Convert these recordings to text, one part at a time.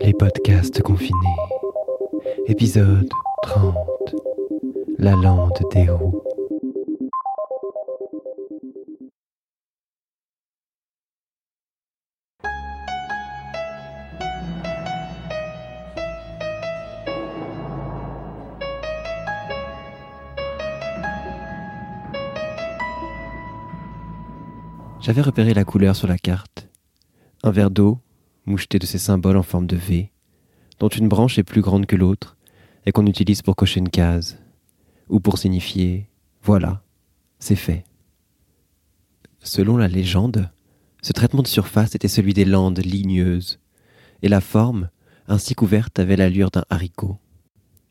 Les podcasts confinés. Épisode 30. La lande des roues. J'avais repéré la couleur sur la carte. Un verre d'eau, moucheté de ces symboles en forme de V, dont une branche est plus grande que l'autre et qu'on utilise pour cocher une case, ou pour signifier voilà, c'est fait. Selon la légende, ce traitement de surface était celui des landes ligneuses, et la forme, ainsi couverte, avait l'allure d'un haricot.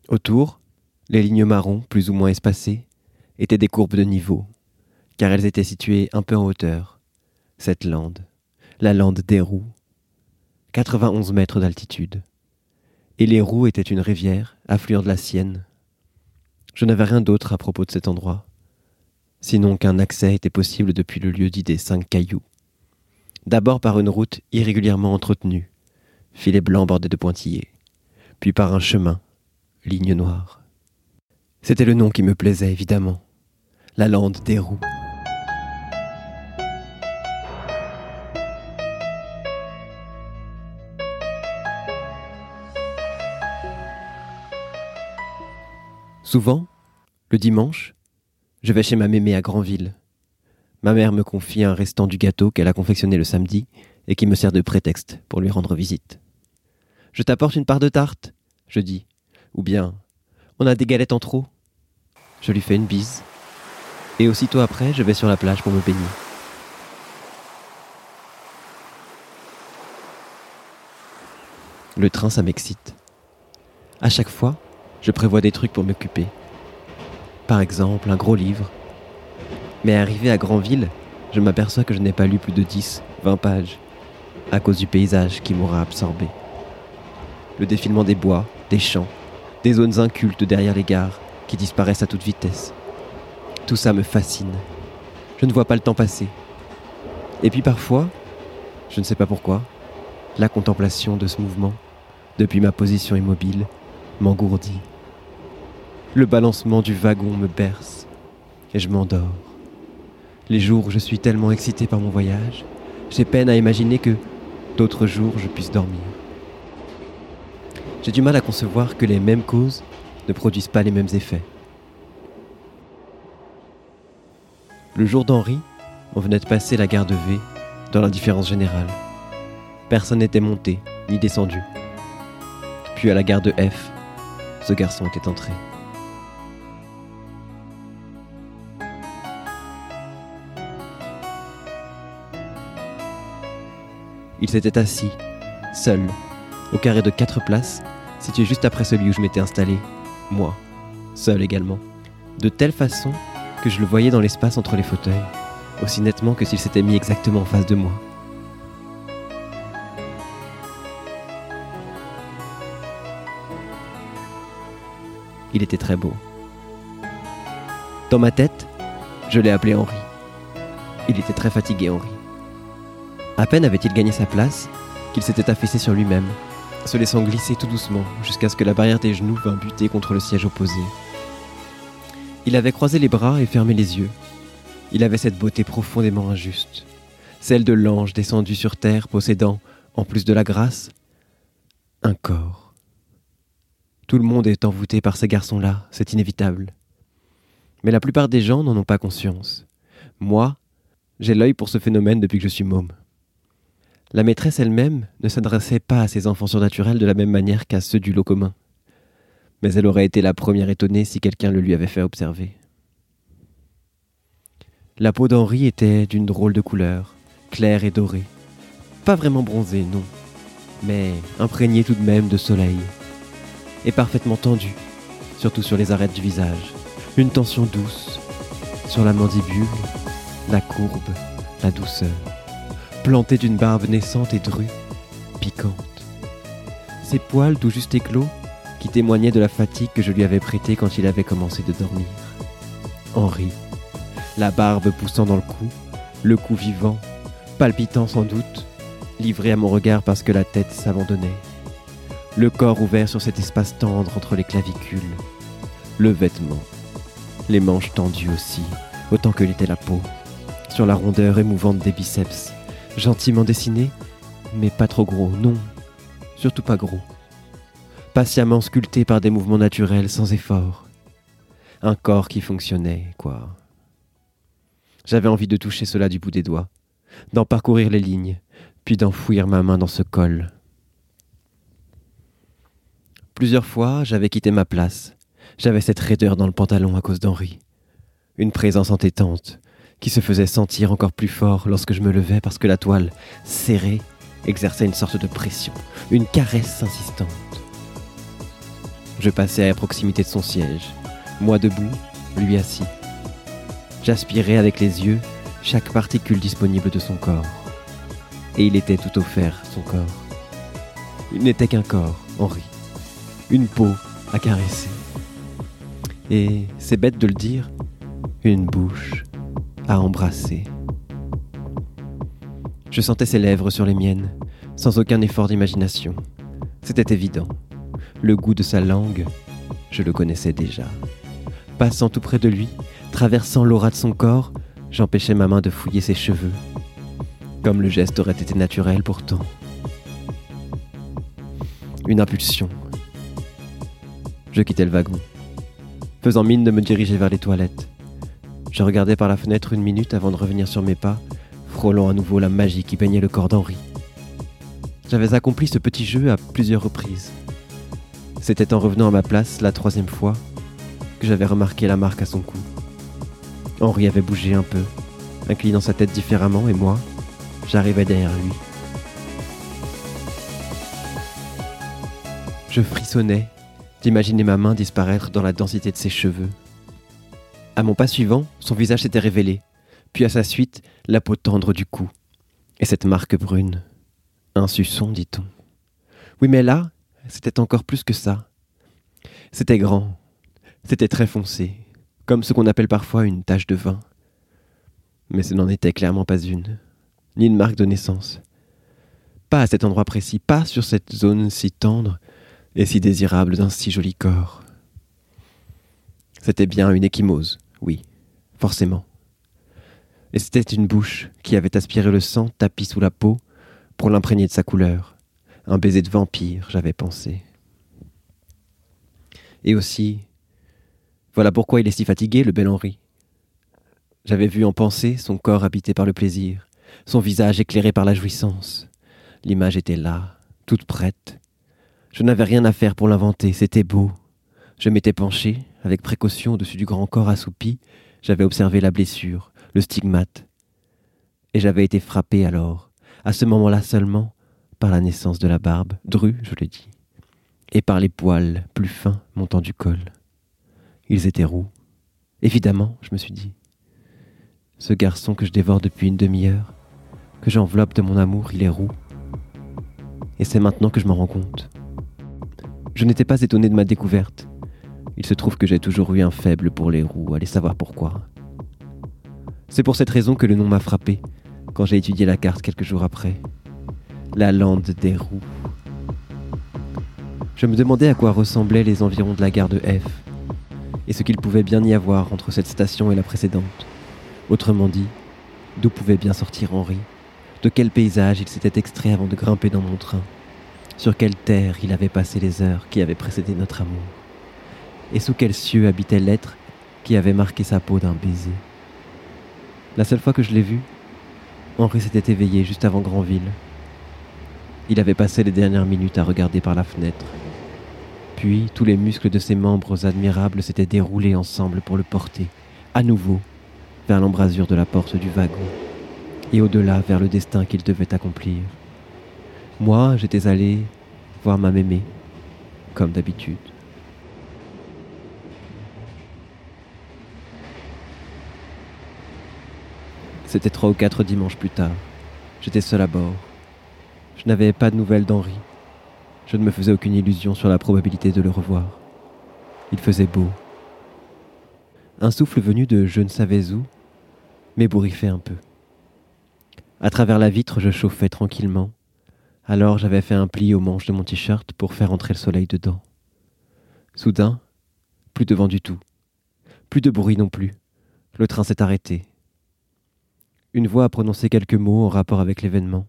Autour, les lignes marron, plus ou moins espacées, étaient des courbes de niveau, car elles étaient situées un peu en hauteur, cette lande, la lande des roues. 91 mètres d'altitude. Et les roues étaient une rivière, affluent de la Sienne. Je n'avais rien d'autre à propos de cet endroit, sinon qu'un accès était possible depuis le lieu dit des cinq cailloux. D'abord par une route irrégulièrement entretenue, filet blanc bordé de pointillés, puis par un chemin, ligne noire. C'était le nom qui me plaisait évidemment, la lande des roues. Souvent, le dimanche, je vais chez ma mémé à Granville. Ma mère me confie un restant du gâteau qu'elle a confectionné le samedi et qui me sert de prétexte pour lui rendre visite. Je t'apporte une part de tarte, je dis. Ou bien, on a des galettes en trop. Je lui fais une bise. Et aussitôt après, je vais sur la plage pour me baigner. Le train, ça m'excite. À chaque fois, je prévois des trucs pour m'occuper. Par exemple, un gros livre. Mais arrivé à Granville, je m'aperçois que je n'ai pas lu plus de 10, 20 pages, à cause du paysage qui m'aura absorbé. Le défilement des bois, des champs, des zones incultes derrière les gares, qui disparaissent à toute vitesse. Tout ça me fascine. Je ne vois pas le temps passer. Et puis parfois, je ne sais pas pourquoi, la contemplation de ce mouvement, depuis ma position immobile, m'engourdit. Le balancement du wagon me berce et je m'endors. Les jours où je suis tellement excité par mon voyage, j'ai peine à imaginer que d'autres jours je puisse dormir. J'ai du mal à concevoir que les mêmes causes ne produisent pas les mêmes effets. Le jour d'Henri, on venait de passer la gare de V dans l'indifférence générale. Personne n'était monté ni descendu. Puis à la gare de F, ce garçon était entré. Il s'était assis, seul, au carré de quatre places, situé juste après celui où je m'étais installé, moi, seul également, de telle façon que je le voyais dans l'espace entre les fauteuils, aussi nettement que s'il s'était mis exactement en face de moi. Il était très beau. Dans ma tête, je l'ai appelé Henri. Il était très fatigué, Henri. À peine avait-il gagné sa place qu'il s'était affaissé sur lui-même, se laissant glisser tout doucement jusqu'à ce que la barrière des genoux vint buter contre le siège opposé. Il avait croisé les bras et fermé les yeux. Il avait cette beauté profondément injuste, celle de l'ange descendu sur terre possédant, en plus de la grâce, un corps. Tout le monde est envoûté par ces garçons-là, c'est inévitable. Mais la plupart des gens n'en ont pas conscience. Moi, j'ai l'œil pour ce phénomène depuis que je suis môme. La maîtresse elle-même ne s'adressait pas à ses enfants surnaturels de la même manière qu'à ceux du lot commun. Mais elle aurait été la première étonnée si quelqu'un le lui avait fait observer. La peau d'Henri était d'une drôle de couleur, claire et dorée. Pas vraiment bronzée, non, mais imprégnée tout de même de soleil. Et parfaitement tendue, surtout sur les arêtes du visage. Une tension douce, sur la mandibule, la courbe, la douceur planté d'une barbe naissante et drue, piquante. Ses poils tout juste éclos, qui témoignaient de la fatigue que je lui avais prêtée quand il avait commencé de dormir. Henri, la barbe poussant dans le cou, le cou vivant, palpitant sans doute, livré à mon regard parce que la tête s'abandonnait. Le corps ouvert sur cet espace tendre entre les clavicules. Le vêtement. Les manches tendues aussi, autant que l'était la peau. Sur la rondeur émouvante des biceps. Gentiment dessinés, mais pas trop gros, non. Surtout pas gros. Patiemment sculpté par des mouvements naturels sans effort. Un corps qui fonctionnait, quoi. J'avais envie de toucher cela du bout des doigts, d'en parcourir les lignes, puis d'enfouir ma main dans ce col. Plusieurs fois, j'avais quitté ma place. J'avais cette raideur dans le pantalon à cause d'Henri. Une présence entêtante, qui se faisait sentir encore plus fort lorsque je me levais parce que la toile, serrée, exerçait une sorte de pression, une caresse insistante. Je passais à proximité de son siège, moi debout, lui assis. J'aspirais avec les yeux chaque particule disponible de son corps. Et il était tout offert, son corps. Il n'était qu'un corps, Henri. Une peau à caresser. Et, c'est bête de le dire, une bouche à embrasser. Je sentais ses lèvres sur les miennes, sans aucun effort d'imagination. C'était évident. Le goût de sa langue, je le connaissais déjà. Passant tout près de lui, Traversant l'aura de son corps, j'empêchais ma main de fouiller ses cheveux. Comme le geste aurait été naturel pourtant. Une impulsion. Je quittais le wagon, faisant mine de me diriger vers les toilettes. Je regardais par la fenêtre une minute avant de revenir sur mes pas, frôlant à nouveau la magie qui peignait le corps d'Henri. J'avais accompli ce petit jeu à plusieurs reprises. C'était en revenant à ma place la troisième fois que j'avais remarqué la marque à son cou. Henri avait bougé un peu, inclinant sa tête différemment, et moi, j'arrivais derrière lui. Je frissonnais d'imaginer ma main disparaître dans la densité de ses cheveux. À mon pas suivant, son visage s'était révélé, puis à sa suite, la peau tendre du cou, et cette marque brune. Un suçon, dit-on. Oui, mais là, c'était encore plus que ça. C'était grand, c'était très foncé, comme ce qu'on appelle parfois une tache de vin. Mais ce n'en était clairement pas une, ni une marque de naissance. Pas à cet endroit précis, pas sur cette zone si tendre et si désirable d'un si joli corps. C'était bien une échymose, oui, forcément. Et c'était une bouche qui avait aspiré le sang tapis sous la peau pour l'imprégner de sa couleur. Un baiser de vampire, j'avais pensé. Et aussi voilà pourquoi il est si fatigué, le bel Henri. J'avais vu en pensée son corps habité par le plaisir, son visage éclairé par la jouissance. L'image était là, toute prête. Je n'avais rien à faire pour l'inventer, c'était beau. Je m'étais penché, avec précaution au-dessus du grand corps assoupi, j'avais observé la blessure, le stigmate. Et j'avais été frappé alors, à ce moment-là seulement, par la naissance de la barbe, drue, je le dis, et par les poils plus fins montant du col. Ils étaient roux. Évidemment, je me suis dit. Ce garçon que je dévore depuis une demi-heure, que j'enveloppe de mon amour, il est roux. Et c'est maintenant que je m'en rends compte. Je n'étais pas étonné de ma découverte. Il se trouve que j'ai toujours eu un faible pour les roux, allez savoir pourquoi. C'est pour cette raison que le nom m'a frappé quand j'ai étudié la carte quelques jours après. La lande des roux. Je me demandais à quoi ressemblaient les environs de la gare de F et ce qu'il pouvait bien y avoir entre cette station et la précédente. Autrement dit, d'où pouvait bien sortir Henri? De quel paysage il s'était extrait avant de grimper dans mon train? Sur quelle terre il avait passé les heures qui avaient précédé notre amour? Et sous quels cieux habitait l'être qui avait marqué sa peau d'un baiser? La seule fois que je l'ai vu, Henri s'était éveillé juste avant Granville. Il avait passé les dernières minutes à regarder par la fenêtre puis tous les muscles de ses membres admirables s'étaient déroulés ensemble pour le porter, à nouveau, vers l'embrasure de la porte du wagon, et au-delà vers le destin qu'il devait accomplir. Moi, j'étais allé voir ma mémé, comme d'habitude. C'était trois ou quatre dimanches plus tard. J'étais seul à bord. Je n'avais pas de nouvelles d'Henri. Je ne me faisais aucune illusion sur la probabilité de le revoir. Il faisait beau. Un souffle venu de je ne savais où m'ébouriffait un peu. À travers la vitre, je chauffais tranquillement, Alors j'avais fait un pli au manche de mon t-shirt pour faire entrer le soleil dedans. Soudain, plus de vent du tout. Plus de bruit non plus. Le train s'est arrêté. Une voix a prononcé quelques mots en rapport avec l'événement,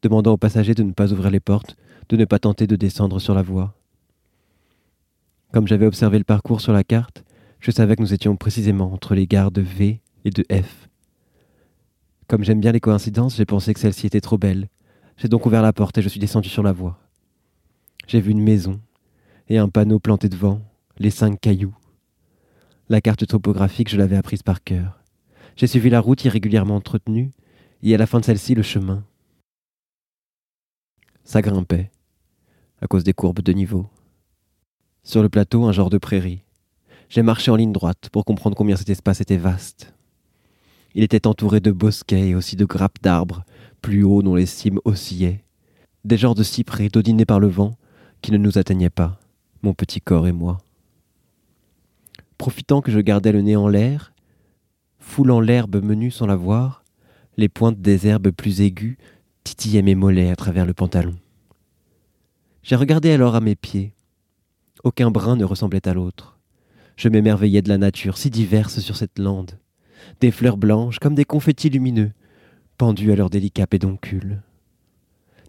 demandant aux passagers de ne pas ouvrir les portes, de ne pas tenter de descendre sur la voie. Comme j'avais observé le parcours sur la carte, je savais que nous étions précisément entre les gares de V et de F. Comme j'aime bien les coïncidences, j'ai pensé que celle-ci était trop belle. J'ai donc ouvert la porte et je suis descendu sur la voie. J'ai vu une maison et un panneau planté devant, les cinq cailloux. La carte topographique, je l'avais apprise par cœur. J'ai suivi la route irrégulièrement entretenue, et à la fin de celle-ci, le chemin. Ça grimpait, à cause des courbes de niveau. Sur le plateau, un genre de prairie. J'ai marché en ligne droite pour comprendre combien cet espace était vaste. Il était entouré de bosquets et aussi de grappes d'arbres, plus hauts dont les cimes oscillaient. Des genres de cyprès dodinés par le vent qui ne nous atteignaient pas, mon petit corps et moi. Profitant que je gardais le nez en l'air, foulant l'herbe menue sans la voir, les pointes des herbes plus aiguës titillaient mes mollets à travers le pantalon. J'ai regardé alors à mes pieds. Aucun brin ne ressemblait à l'autre. Je m'émerveillais de la nature si diverse sur cette lande. Des fleurs blanches comme des confettis lumineux, pendus à leurs délicats pédoncules.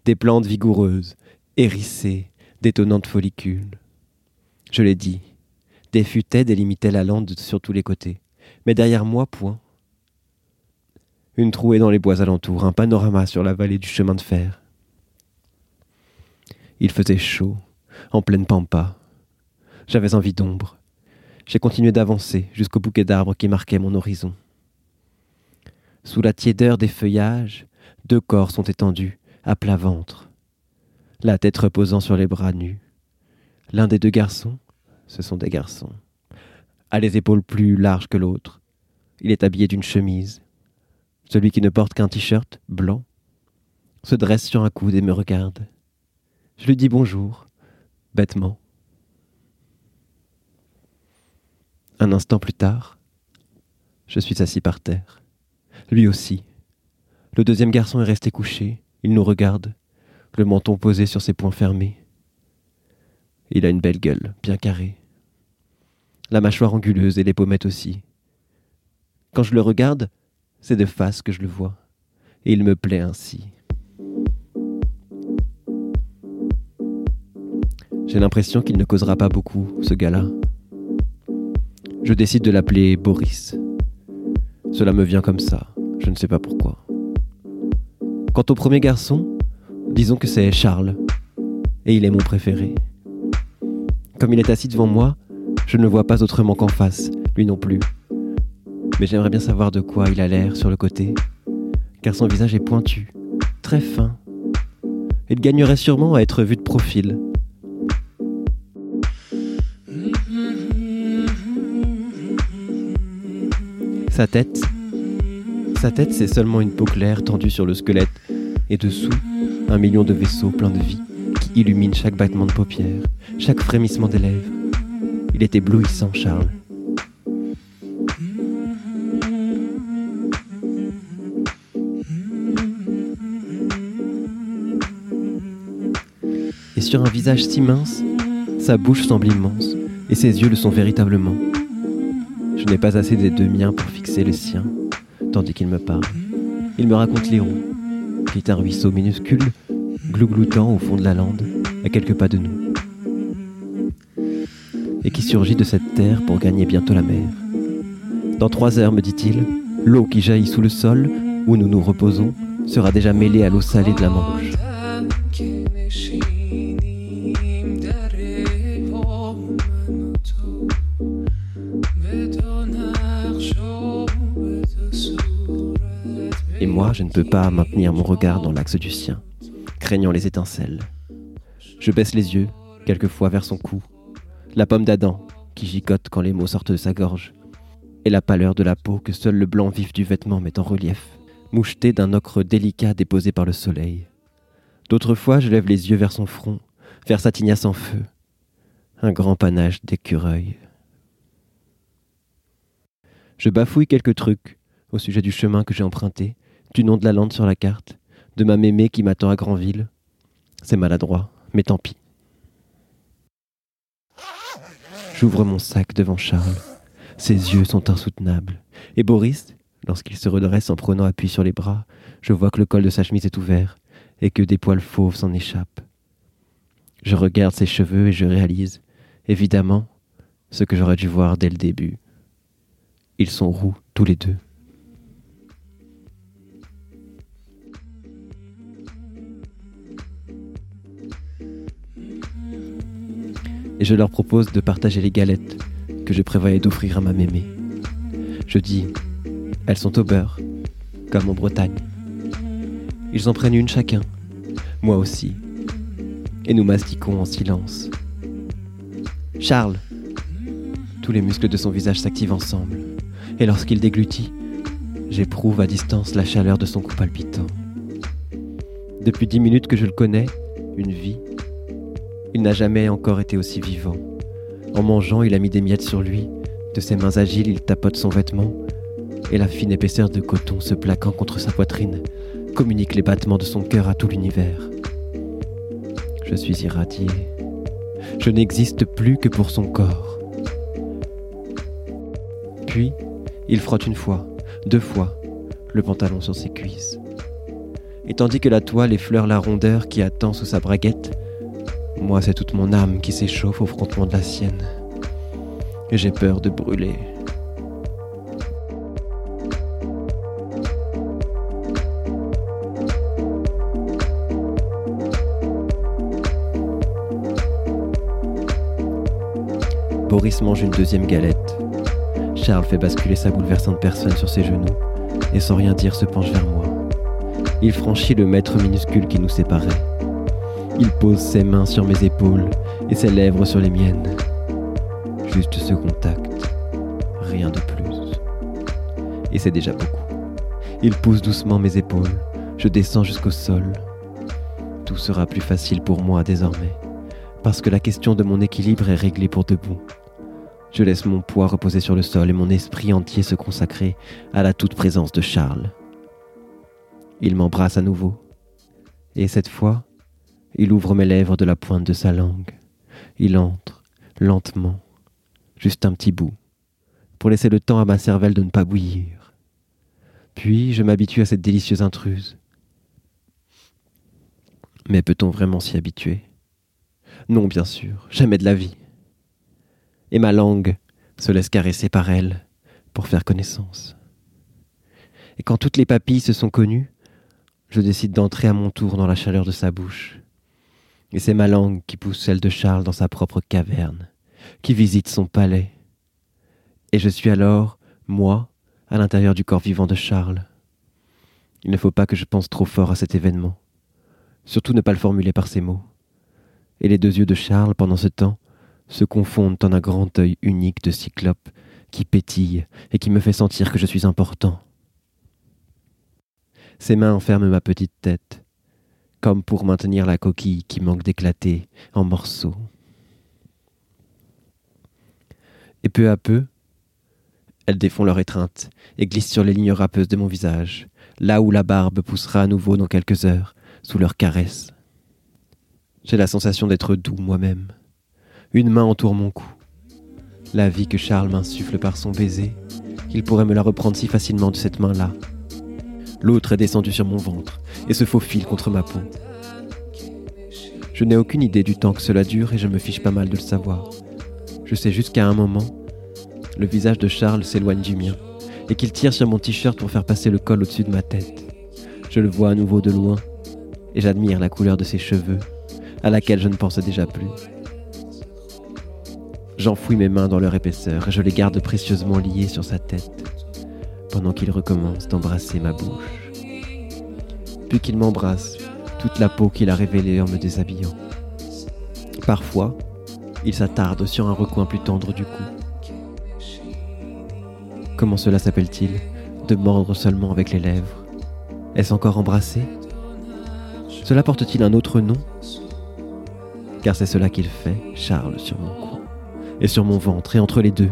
Des plantes vigoureuses, hérissées, d'étonnantes follicules. Je l'ai dit, des futaies délimitaient la lande sur tous les côtés, mais derrière moi, point. Une trouée dans les bois alentours, un panorama sur la vallée du chemin de fer. Il faisait chaud, en pleine pampa. J'avais envie d'ombre. J'ai continué d'avancer jusqu'au bouquet d'arbres qui marquait mon horizon. Sous la tiédeur des feuillages, deux corps sont étendus, à plat ventre, la tête reposant sur les bras nus. L'un des deux garçons, ce sont des garçons, a les épaules plus larges que l'autre. Il est habillé d'une chemise. Celui qui ne porte qu'un t-shirt blanc se dresse sur un coude et me regarde. Je lui dis bonjour, bêtement. Un instant plus tard, je suis assis par terre. Lui aussi. Le deuxième garçon est resté couché. Il nous regarde, le menton posé sur ses poings fermés. Il a une belle gueule, bien carrée. La mâchoire anguleuse et les pommettes aussi. Quand je le regarde, c'est de face que je le vois. Et il me plaît ainsi. J'ai l'impression qu'il ne causera pas beaucoup, ce gars-là. Je décide de l'appeler Boris. Cela me vient comme ça, je ne sais pas pourquoi. Quant au premier garçon, disons que c'est Charles, et il est mon préféré. Comme il est assis devant moi, je ne le vois pas autrement qu'en face, lui non plus. Mais j'aimerais bien savoir de quoi il a l'air sur le côté, car son visage est pointu, très fin. Il gagnerait sûrement à être vu de profil. Sa tête, sa tête, c'est seulement une peau claire tendue sur le squelette, et dessous, un million de vaisseaux pleins de vie qui illuminent chaque battement de paupières, chaque frémissement des lèvres. Il est éblouissant, Charles. Et sur un visage si mince, sa bouche semble immense, et ses yeux le sont véritablement. Je n'ai pas assez des deux miens pour fixer le sien, tandis qu'il me parle. Il me raconte l'Hérault, qui est un ruisseau minuscule, glougloutant au fond de la lande, à quelques pas de nous et qui surgit de cette terre pour gagner bientôt la mer. Dans trois heures, me dit-il, l'eau qui jaillit sous le sol, où nous nous reposons, sera déjà mêlée à l'eau salée de la Manche. Et moi, je ne peux pas maintenir mon regard dans l'axe du sien, craignant les étincelles. Je baisse les yeux, quelquefois vers son cou, la pomme d'Adam, qui gigote quand les mots sortent de sa gorge, et la pâleur de la peau que seul le blanc vif du vêtement met en relief, moucheté d'un ocre délicat déposé par le soleil. D'autres fois, je lève les yeux vers son front, vers sa tignasse en feu, un grand panache d'écureuil. Je bafouille quelques trucs au sujet du chemin que j'ai emprunté, du nom de la lande sur la carte, de ma mémé qui m'attend à Granville, C'est maladroit, mais tant pis. J'ouvre mon sac devant Charles. Ses yeux sont insoutenables. Et Boris, lorsqu'il se redresse en prenant appui sur les bras, je vois que le col de sa chemise est ouvert et que des poils fauves s'en échappent. Je regarde ses cheveux et je réalise, évidemment, ce que j'aurais dû voir dès le début. Ils sont roux tous les deux. Et je leur propose de partager les galettes que je prévoyais d'offrir à ma mémé. Je dis, elles sont au beurre, comme en Bretagne. Ils en prennent une chacun, moi aussi, et nous mastiquons en silence. Charles Tous les muscles de son visage s'activent ensemble, et lorsqu'il déglutit, j'éprouve à distance la chaleur de son cou palpitant. Depuis dix minutes que je le connais, une vie, il n'a jamais encore été aussi vivant. En mangeant, il a mis des miettes sur lui, de ses mains agiles, il tapote son vêtement, et la fine épaisseur de coton se plaquant contre sa poitrine communique les battements de son cœur à tout l'univers. Je suis irradié. Je n'existe plus que pour son corps. Puis, il frotte une fois, deux fois, le pantalon sur ses cuisses. Et tandis que la toile effleure la rondeur qui attend sous sa braguette, moi c'est toute mon âme qui s'échauffe au frottement de la sienne. Et j'ai peur de brûler. Boris mange une deuxième galette. Charles fait basculer sa bouleversante personne sur ses genoux et sans rien dire se penche vers moi. Il franchit le mètre minuscule qui nous séparait. Il pose ses mains sur mes épaules et ses lèvres sur les miennes. Juste ce contact, rien de plus. Et c'est déjà beaucoup. Il pousse doucement mes épaules, je descends jusqu'au sol. Tout sera plus facile pour moi désormais parce que la question de mon équilibre est réglée pour debout. Je laisse mon poids reposer sur le sol et mon esprit entier se consacrer à la toute présence de Charles. Il m'embrasse à nouveau, et cette fois, il ouvre mes lèvres de la pointe de sa langue. Il entre, lentement, juste un petit bout, pour laisser le temps à ma cervelle de ne pas bouillir. Puis je m'habitue à cette délicieuse intruse. Mais peut-on vraiment s'y habituer? Non, bien sûr, jamais de la vie. Et ma langue se laisse caresser par elle pour faire connaissance. Et quand toutes les papilles se sont connues, je décide d'entrer à mon tour dans la chaleur de sa bouche. Et c'est ma langue qui pousse celle de Charles dans sa propre caverne, qui visite son palais. Et je suis alors, moi, à l'intérieur du corps vivant de Charles. Il ne faut pas que je pense trop fort à cet événement, surtout ne pas le formuler par ces mots et les deux yeux de Charles, pendant ce temps, se confondent en un grand œil unique de cyclope qui pétille et qui me fait sentir que je suis important. Ses mains enferment ma petite tête, comme pour maintenir la coquille qui manque d'éclater en morceaux. Et peu à peu, elles défont leur étreinte et glissent sur les lignes râpeuses de mon visage, là où la barbe poussera à nouveau dans quelques heures, sous leurs caresses. J'ai la sensation d'être doux moi-même. Une main entoure mon cou. La vie que Charles m'insuffle par son baiser, qu'il pourrait me la reprendre si facilement de cette main-là. L'autre est descendu sur mon ventre et se faufile contre ma peau. Je n'ai aucune idée du temps que cela dure et je me fiche pas mal de le savoir. Je sais juste qu'à un moment, le visage de Charles s'éloigne du mien et qu'il tire sur mon t-shirt pour faire passer le col au-dessus de ma tête. Je le vois à nouveau de loin et j'admire la couleur de ses cheveux à laquelle je ne pense déjà plus. J'enfouis mes mains dans leur épaisseur et je les garde précieusement liées sur sa tête, pendant qu'il recommence d'embrasser ma bouche. Puis qu'il m'embrasse toute la peau qu'il a révélée en me déshabillant. Parfois, il s'attarde sur un recoin plus tendre du cou. Comment cela s'appelle-t-il? De mordre seulement avec les lèvres Est-ce encore embrasser Cela porte-t-il un autre nom? Car c'est cela qu'il fait, Charles, sur mon cou, et sur mon ventre, et entre les deux,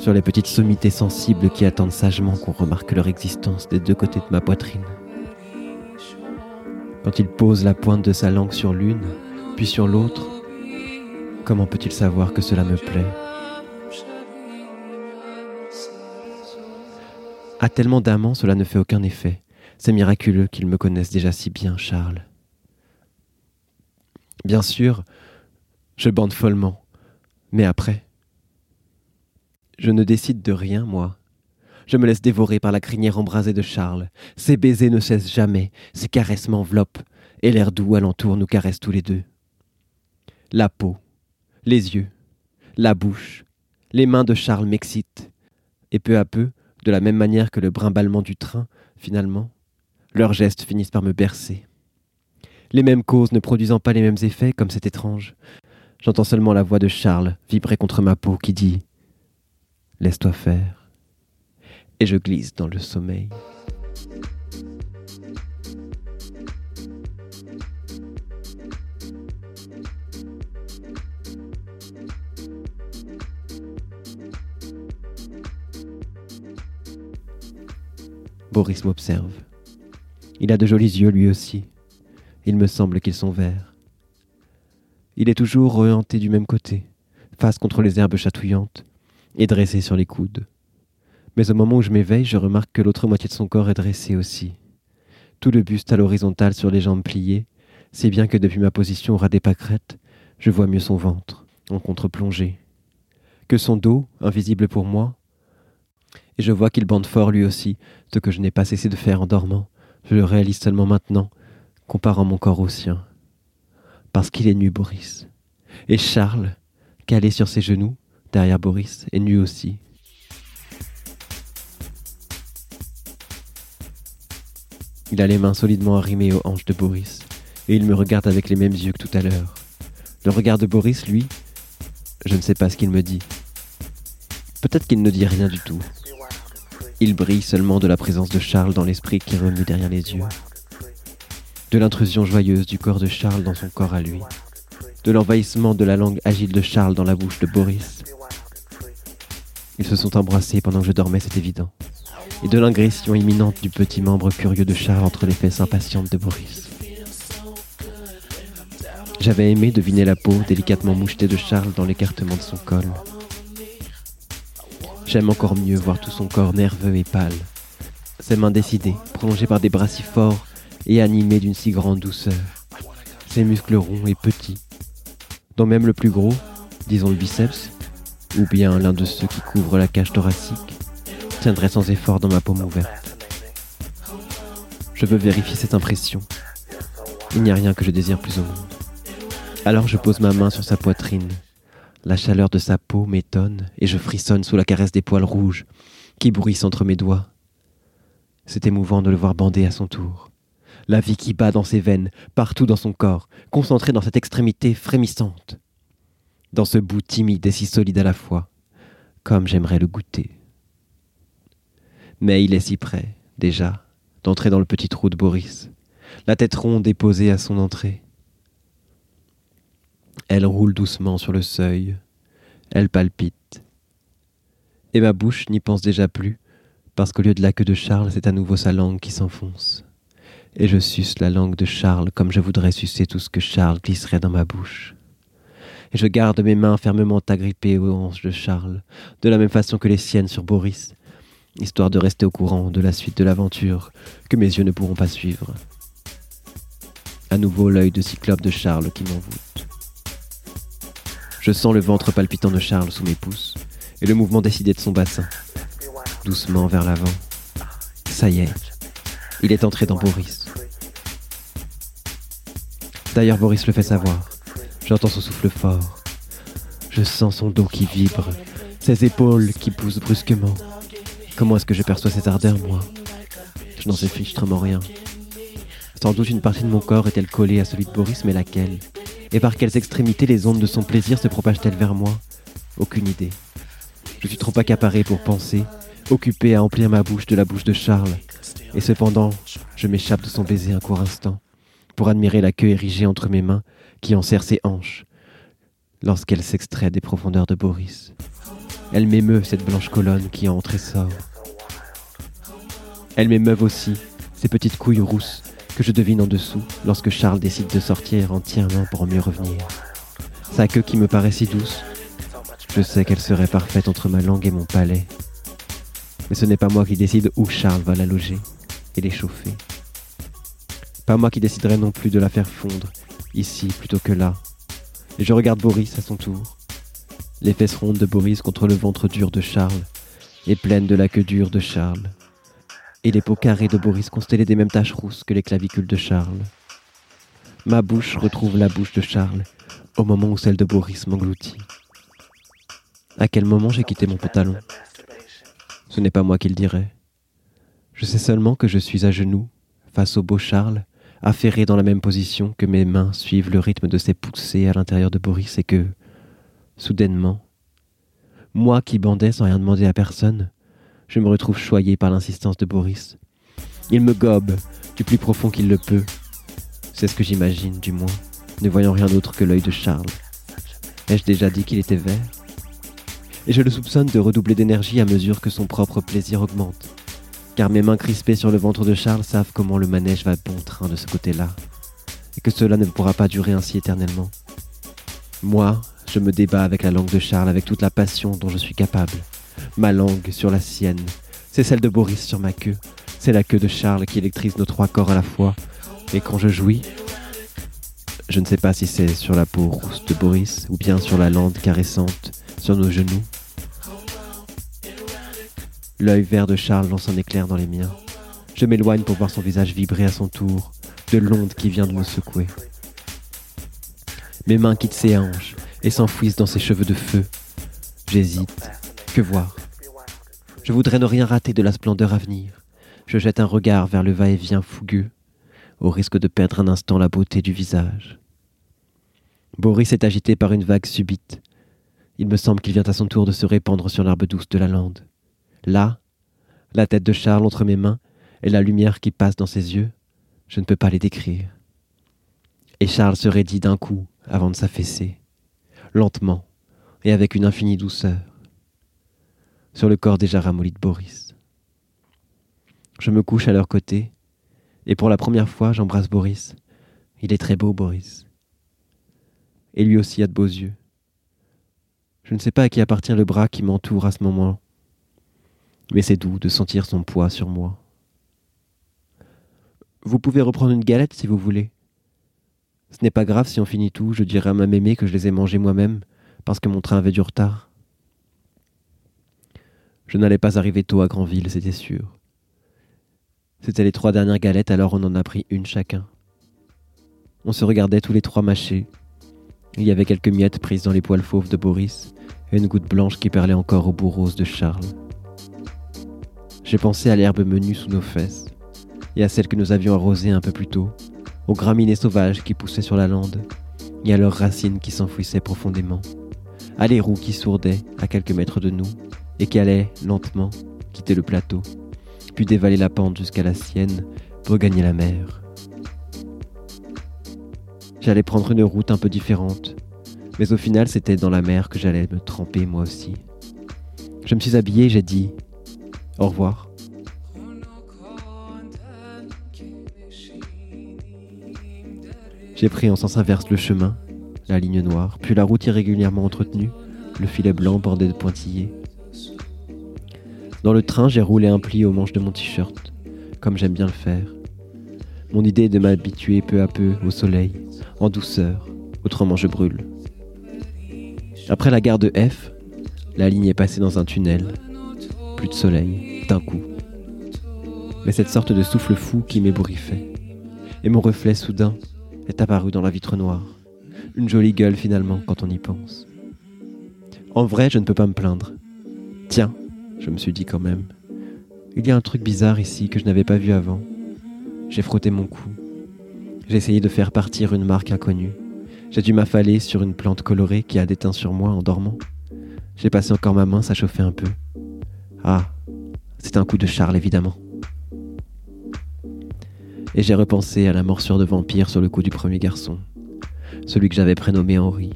sur les petites sommités sensibles qui attendent sagement qu'on remarque leur existence des deux côtés de ma poitrine. Quand il pose la pointe de sa langue sur l'une, puis sur l'autre, comment peut-il savoir que cela me plaît? À tellement d'amants, cela ne fait aucun effet. C'est miraculeux qu'il me connaisse déjà si bien, Charles. Bien sûr, je bande follement. Mais après Je ne décide de rien, moi. Je me laisse dévorer par la crinière embrasée de Charles. Ses baisers ne cessent jamais, ses caresses m'enveloppent, et l'air doux alentour nous caresse tous les deux. La peau, les yeux, la bouche, les mains de Charles m'excitent, et peu à peu, de la même manière que le brimballement du train, finalement, leurs gestes finissent par me bercer. Les mêmes causes ne produisant pas les mêmes effets, comme c'est étrange. J'entends seulement la voix de Charles vibrer contre ma peau qui dit Laisse-toi faire. Et je glisse dans le sommeil. Boris m'observe. Il a de jolis yeux lui aussi. Il me semble qu'ils sont verts. Il est toujours orienté du même côté, face contre les herbes chatouillantes, et dressé sur les coudes. Mais au moment où je m'éveille, je remarque que l'autre moitié de son corps est dressée aussi. Tout le buste à l'horizontale sur les jambes pliées, si bien que depuis ma position au ras des pâquerettes, je vois mieux son ventre, en contre-plongée. Que son dos, invisible pour moi, et je vois qu'il bande fort lui aussi, ce que je n'ai pas cessé de faire en dormant. Je le réalise seulement maintenant, comparant mon corps au sien. Parce qu'il est nu, Boris. Et Charles, calé sur ses genoux, derrière Boris, est nu aussi. Il a les mains solidement arrimées aux hanches de Boris, et il me regarde avec les mêmes yeux que tout à l'heure. Le regard de Boris, lui, je ne sais pas ce qu'il me dit. Peut-être qu'il ne dit rien du tout. Il brille seulement de la présence de Charles dans l'esprit qui remue derrière les yeux. De l'intrusion joyeuse du corps de Charles dans son corps à lui. De l'envahissement de la langue agile de Charles dans la bouche de Boris. Ils se sont embrassés pendant que je dormais, c'est évident. Et de l'ingression imminente du petit membre curieux de Charles entre les fesses impatientes de Boris. J'avais aimé deviner la peau délicatement mouchetée de Charles dans l'écartement de son col. J'aime encore mieux voir tout son corps nerveux et pâle, ses mains décidées, prolongées par des bras si forts et animées d'une si grande douceur, ses muscles ronds et petits, dont même le plus gros, disons le biceps, ou bien l'un de ceux qui couvrent la cage thoracique, tiendrait sans effort dans ma paume ouverte. Je veux vérifier cette impression. Il n'y a rien que je désire plus au monde. Alors je pose ma main sur sa poitrine la chaleur de sa peau m'étonne et je frissonne sous la caresse des poils rouges qui bruissent entre mes doigts. C'est émouvant de le voir bander à son tour. La vie qui bat dans ses veines, partout dans son corps, concentrée dans cette extrémité frémissante. Dans ce bout timide et si solide à la fois, comme j'aimerais le goûter. Mais il est si près, déjà, d'entrer dans le petit trou de Boris, la tête ronde et posée à son entrée. Elle roule doucement sur le seuil, elle palpite. Et ma bouche n'y pense déjà plus, parce qu'au lieu de la queue de Charles, c'est à nouveau sa langue qui s'enfonce. Et je suce la langue de Charles comme je voudrais sucer tout ce que Charles glisserait dans ma bouche. Et je garde mes mains fermement agrippées aux hanches de Charles, de la même façon que les siennes sur Boris, histoire de rester au courant de la suite de l'aventure que mes yeux ne pourront pas suivre. À nouveau l'œil de cyclope de Charles qui m'envoûte. Je sens le ventre palpitant de Charles sous mes pouces et le mouvement décidé de son bassin. Doucement vers l'avant. Ça y est, il est entré dans Boris. D'ailleurs, Boris le fait savoir. J'entends son souffle fort. Je sens son dos qui vibre, ses épaules qui poussent brusquement. Comment est-ce que je perçois cette ardeur, moi? Je n'en sais fichtrement rien. Sans doute une partie de mon corps est-elle collée à celui de Boris, mais laquelle? Et par quelles extrémités les ondes de son plaisir se propagent-elles vers moi? Aucune idée. Je suis trop accaparé pour penser, occupé à emplir ma bouche de la bouche de Charles. Et cependant, je m'échappe de son baiser un court instant, pour admirer la queue érigée entre mes mains qui enserre ses hanches, lorsqu'elle s'extrait des profondeurs de Boris. Elle m'émeut, cette blanche colonne qui entre et sort. Elle m'émeuve aussi, ces petites couilles rousses que je devine en dessous lorsque Charles décide de sortir entièrement pour mieux revenir. Sa queue qui me paraît si douce, je sais qu'elle serait parfaite entre ma langue et mon palais. Mais ce n'est pas moi qui décide où Charles va la loger et l'échauffer. Pas moi qui déciderai non plus de la faire fondre, ici plutôt que là. Et je regarde Boris à son tour. Les fesses rondes de Boris contre le ventre dur de Charles, et pleines de la queue dure de Charles. Et les peaux carrées de Boris constellées des mêmes taches rousses que les clavicules de Charles. Ma bouche retrouve la bouche de Charles au moment où celle de Boris m'engloutit. À quel moment j'ai quitté mon pantalon? Ce n'est pas moi qui le dirai. Je sais seulement que je suis à genoux, face au beau Charles, affairé dans la même position, que mes mains suivent le rythme de ses poussées à l'intérieur de Boris et que, soudainement, moi qui bandais sans rien demander à personne, je me retrouve choyé par l'insistance de Boris. Il me gobe du plus profond qu'il le peut. C'est ce que j'imagine, du moins, ne voyant rien d'autre que l'œil de Charles. Ai-je déjà dit qu'il était vert? Et je le soupçonne de redoubler d'énergie à mesure que son propre plaisir augmente car mes mains crispées sur le ventre de Charles savent comment le manège va bon train de ce côté-là, et que cela ne pourra pas durer ainsi éternellement. Moi, je me débat avec la langue de Charles avec toute la passion dont je suis capable. Ma langue sur la sienne, c'est celle de Boris sur ma queue, c'est la queue de Charles qui électrise nos trois corps à la fois, et quand je jouis, je ne sais pas si c'est sur la peau rousse de Boris ou bien sur la lande caressante sur nos genoux L'œil vert de Charles lance un éclair dans les miens. Je m'éloigne pour voir son visage vibrer à son tour, de l'onde qui vient de me secouer. Mes mains quittent ses hanches et s'enfouissent dans ses cheveux de feu. J'hésite. Que voir? Je voudrais ne rien rater de la splendeur à venir. Je jette un regard vers le va-et-vient fougueux, au risque de perdre un instant la beauté du visage. Boris est agité par une vague subite. Il me semble qu'il vient à son tour de se répandre sur l'herbe douce de la lande. Là, la tête de Charles entre mes mains et la lumière qui passe dans ses yeux, je ne peux pas les décrire. Et Charles se raidit d'un coup avant de s'affaisser, lentement et avec une infinie douceur, sur le corps déjà ramolli de Boris. Je me couche à leur côté, et pour la première fois j'embrasse Boris. Il est très beau, Boris. Et lui aussi a de beaux yeux. Je ne sais pas à qui appartient le bras qui m'entoure à ce moment mais c'est doux de sentir son poids sur moi. Vous pouvez reprendre une galette si vous voulez. Ce n'est pas grave si on finit tout, je dirai à ma mémé que je les ai mangées moi-même, parce que mon train avait du retard. Je n'allais pas arriver tôt à Granville, c'était sûr. C'était les trois dernières galettes, alors on en a pris une chacun. On se regardait tous les trois mâchés. Il y avait quelques miettes prises dans les poils fauves de Boris et une goutte blanche qui perlait encore au bout rose de Charles. J'ai pensé à l'herbe menue sous nos fesses, et à celle que nous avions arrosée un peu plus tôt, aux graminées sauvages qui poussaient sur la lande, et à leurs racines qui s'enfouissaient profondément, à les roues qui sourdaient à quelques mètres de nous, et qui allaient, lentement, quitter le plateau, puis dévaler la pente jusqu'à la sienne pour gagner la mer. J'allais prendre une route un peu différente, mais au final c'était dans la mer que j'allais me tremper moi aussi. Je me suis habillé, j'ai dit au revoir. J'ai pris en sens inverse le chemin, la ligne noire, puis la route irrégulièrement entretenue, le filet blanc bordé de pointillés. Dans le train, j'ai roulé un pli au manche de mon t-shirt, comme j'aime bien le faire. Mon idée est de m'habituer peu à peu au soleil, en douceur, autrement je brûle. Après la gare de F, la ligne est passée dans un tunnel. Plus de soleil, d'un coup. Mais cette sorte de souffle fou qui m'ébouriffait. Et mon reflet soudain est apparu dans la vitre noire. Une jolie gueule finalement quand on y pense. En vrai, je ne peux pas me plaindre. Tiens, je me suis dit quand même. Il y a un truc bizarre ici que je n'avais pas vu avant. J'ai frotté mon cou. J'ai essayé de faire partir une marque inconnue. J'ai dû m'affaler sur une plante colorée qui a déteint sur moi en dormant. J'ai passé encore ma main, ça chauffait un peu. Ah, c'est un coup de Charles, évidemment. Et j'ai repensé à la morsure de vampire sur le cou du premier garçon, celui que j'avais prénommé Henri.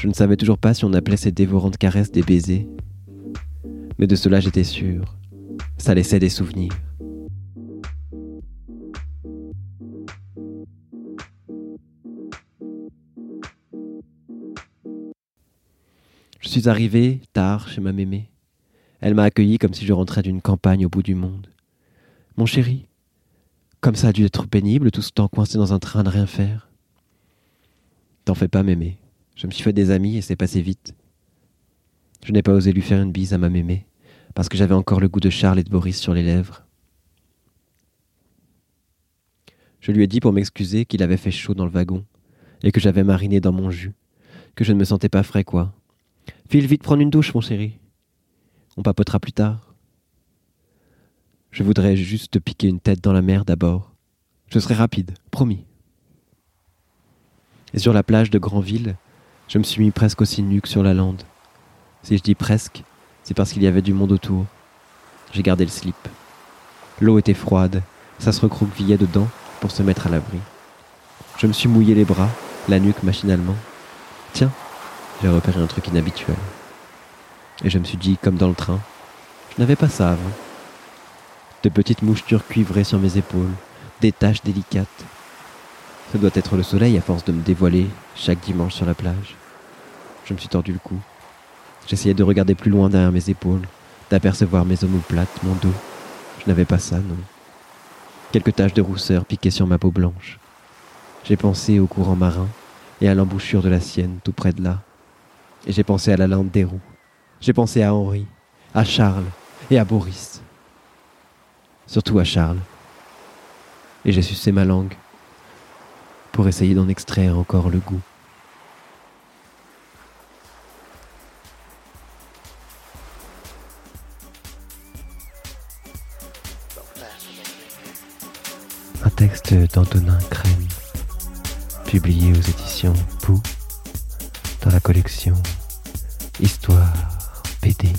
Je ne savais toujours pas si on appelait ces dévorantes caresses des baisers. Mais de cela j'étais sûr. Ça laissait des souvenirs. Je suis arrivé tard chez ma mémé. Elle m'a accueilli comme si je rentrais d'une campagne au bout du monde. Mon chéri, comme ça a dû être pénible tout ce temps coincé dans un train de rien faire. T'en fais pas, mémé. Je me suis fait des amis et c'est passé vite. Je n'ai pas osé lui faire une bise à ma mémé, parce que j'avais encore le goût de Charles et de Boris sur les lèvres. Je lui ai dit pour m'excuser qu'il avait fait chaud dans le wagon, et que j'avais mariné dans mon jus, que je ne me sentais pas frais, quoi. File vite prendre une douche, mon chéri. On papotera plus tard. Je voudrais juste te piquer une tête dans la mer d'abord. Je serai rapide, promis. Et sur la plage de Granville, je me suis mis presque aussi nu que sur la lande. Si je dis presque, c'est parce qu'il y avait du monde autour. J'ai gardé le slip. L'eau était froide, ça se recroquevillait dedans pour se mettre à l'abri. Je me suis mouillé les bras, la nuque machinalement. Tiens, j'ai repéré un truc inhabituel. Et je me suis dit, comme dans le train, je n'avais pas ça avant. De petites mouchetures cuivrées sur mes épaules, des taches délicates. Ça doit être le soleil à force de me dévoiler chaque dimanche sur la plage. Je me suis tordu le cou. J'essayais de regarder plus loin derrière mes épaules, d'apercevoir mes omoplates, mon dos. Je n'avais pas ça, non. Quelques taches de rousseur piquaient sur ma peau blanche. J'ai pensé au courant marin et à l'embouchure de la sienne, tout près de là. Et j'ai pensé à la lande des roues. J'ai pensé à Henri, à Charles et à Boris. Surtout à Charles. Et j'ai sucé ma langue pour essayer d'en extraire encore le goût. Un texte d'Antonin Crème, publié aux éditions Pou, dans la collection Histoire BD.